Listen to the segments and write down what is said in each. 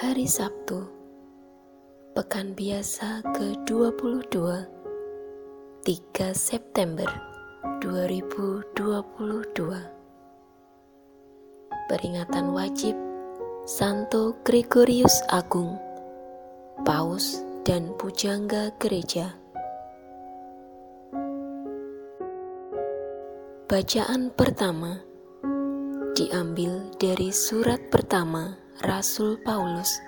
Hari Sabtu, Pekan Biasa ke-22, 3 September 2022. Peringatan wajib Santo Gregorius Agung, Paus dan Pujangga Gereja. Bacaan pertama diambil dari surat pertama Rasul Paulus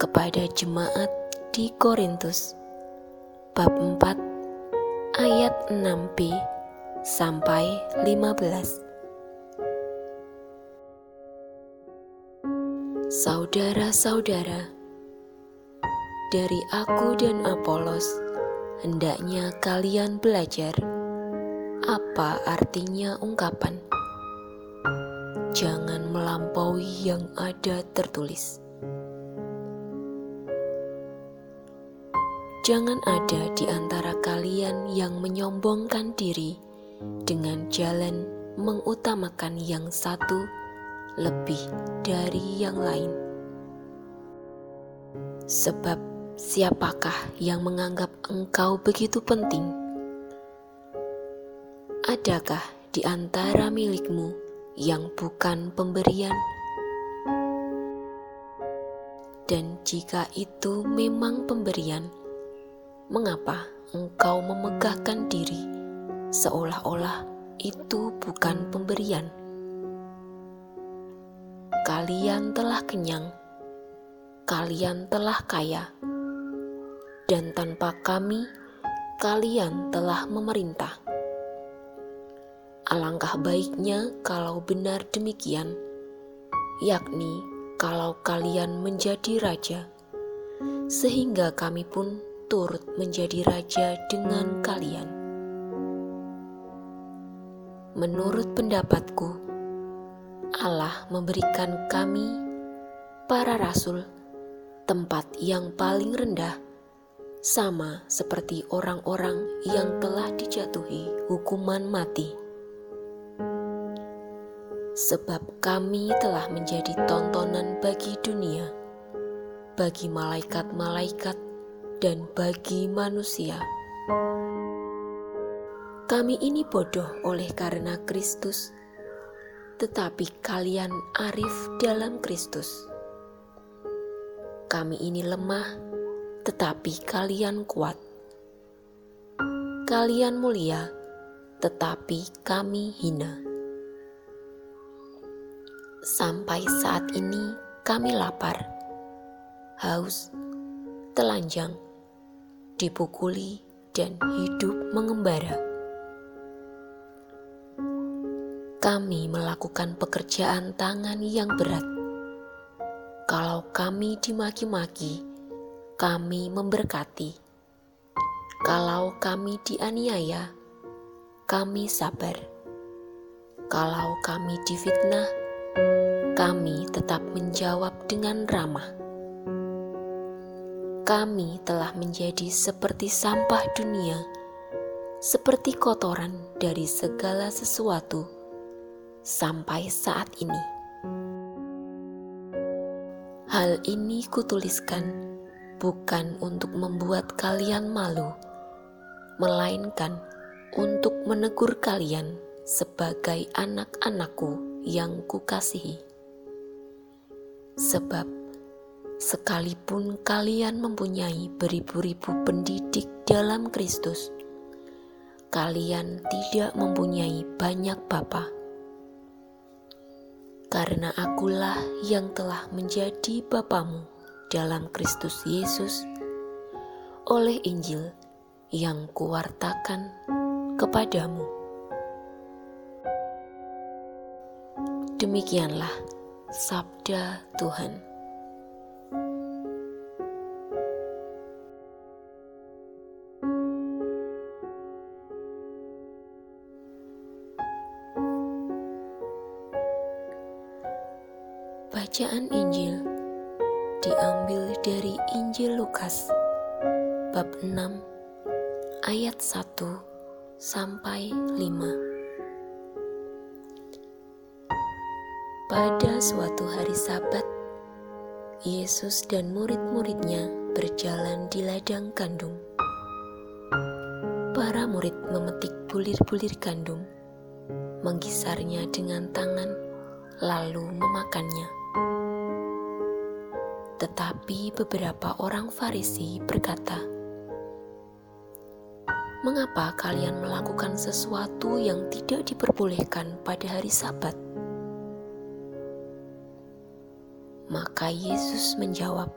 kepada jemaat di Korintus bab 4 ayat 6b sampai 15 Saudara-saudara, dari aku dan Apolos, hendaknya kalian belajar apa artinya ungkapan. Jangan melampaui yang ada tertulis. Jangan ada di antara kalian yang menyombongkan diri dengan jalan mengutamakan yang satu lebih dari yang lain. Sebab siapakah yang menganggap engkau begitu penting? Adakah di antara milikmu yang bukan pemberian? Dan jika itu memang pemberian, mengapa engkau memegahkan diri seolah-olah itu bukan pemberian? Kalian telah kenyang, kalian telah kaya, dan tanpa kami, kalian telah memerintah. Alangkah baiknya kalau benar demikian, yakni kalau kalian menjadi raja, sehingga kami pun turut menjadi raja dengan kalian. Menurut pendapatku, Allah memberikan kami, para rasul, tempat yang paling rendah, sama seperti orang-orang yang telah dijatuhi hukuman mati sebab kami telah menjadi tontonan bagi dunia, bagi malaikat-malaikat, dan bagi manusia. Kami ini bodoh oleh karena Kristus, tetapi kalian arif dalam Kristus. Kami ini lemah, tetapi kalian kuat. Kalian mulia, tetapi kami hina. Sampai saat ini kami lapar, haus, telanjang, dipukuli, dan hidup mengembara. Kami melakukan pekerjaan tangan yang berat. Kalau kami dimaki-maki, kami memberkati. Kalau kami dianiaya, kami sabar. Kalau kami difitnah, kami tetap menjawab dengan ramah. Kami telah menjadi seperti sampah dunia, seperti kotoran dari segala sesuatu sampai saat ini. Hal ini kutuliskan bukan untuk membuat kalian malu, melainkan untuk menegur kalian sebagai anak-anakku yang kukasihi. Sebab sekalipun kalian mempunyai beribu-ribu pendidik dalam Kristus, kalian tidak mempunyai banyak bapa. Karena akulah yang telah menjadi bapamu dalam Kristus Yesus oleh Injil yang kuwartakan kepadamu. Demikianlah sabda Tuhan. Bacaan Injil diambil dari Injil Lukas bab 6 ayat 1 sampai 5. Pada suatu hari Sabat, Yesus dan murid-muridnya berjalan di ladang gandum. Para murid memetik bulir-bulir gandum, menggisarnya dengan tangan, lalu memakannya. Tetapi beberapa orang Farisi berkata, "Mengapa kalian melakukan sesuatu yang tidak diperbolehkan pada hari Sabat?" Maka Yesus menjawab,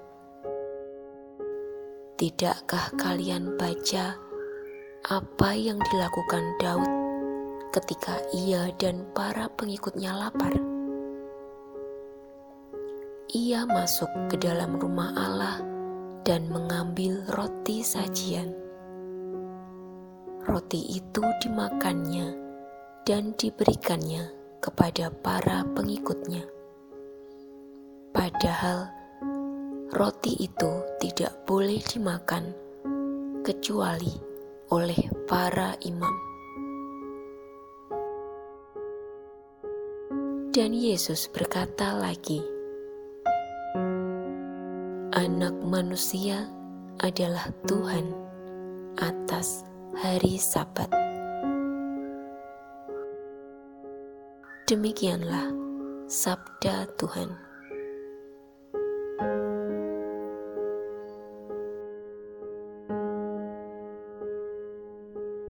"Tidakkah kalian baca apa yang dilakukan Daud ketika ia dan para pengikutnya lapar?" ia masuk ke dalam rumah Allah dan mengambil roti sajian. Roti itu dimakannya dan diberikannya kepada para pengikutnya. Padahal roti itu tidak boleh dimakan kecuali oleh para imam. Dan Yesus berkata lagi, Anak manusia adalah Tuhan atas hari Sabat. Demikianlah sabda Tuhan.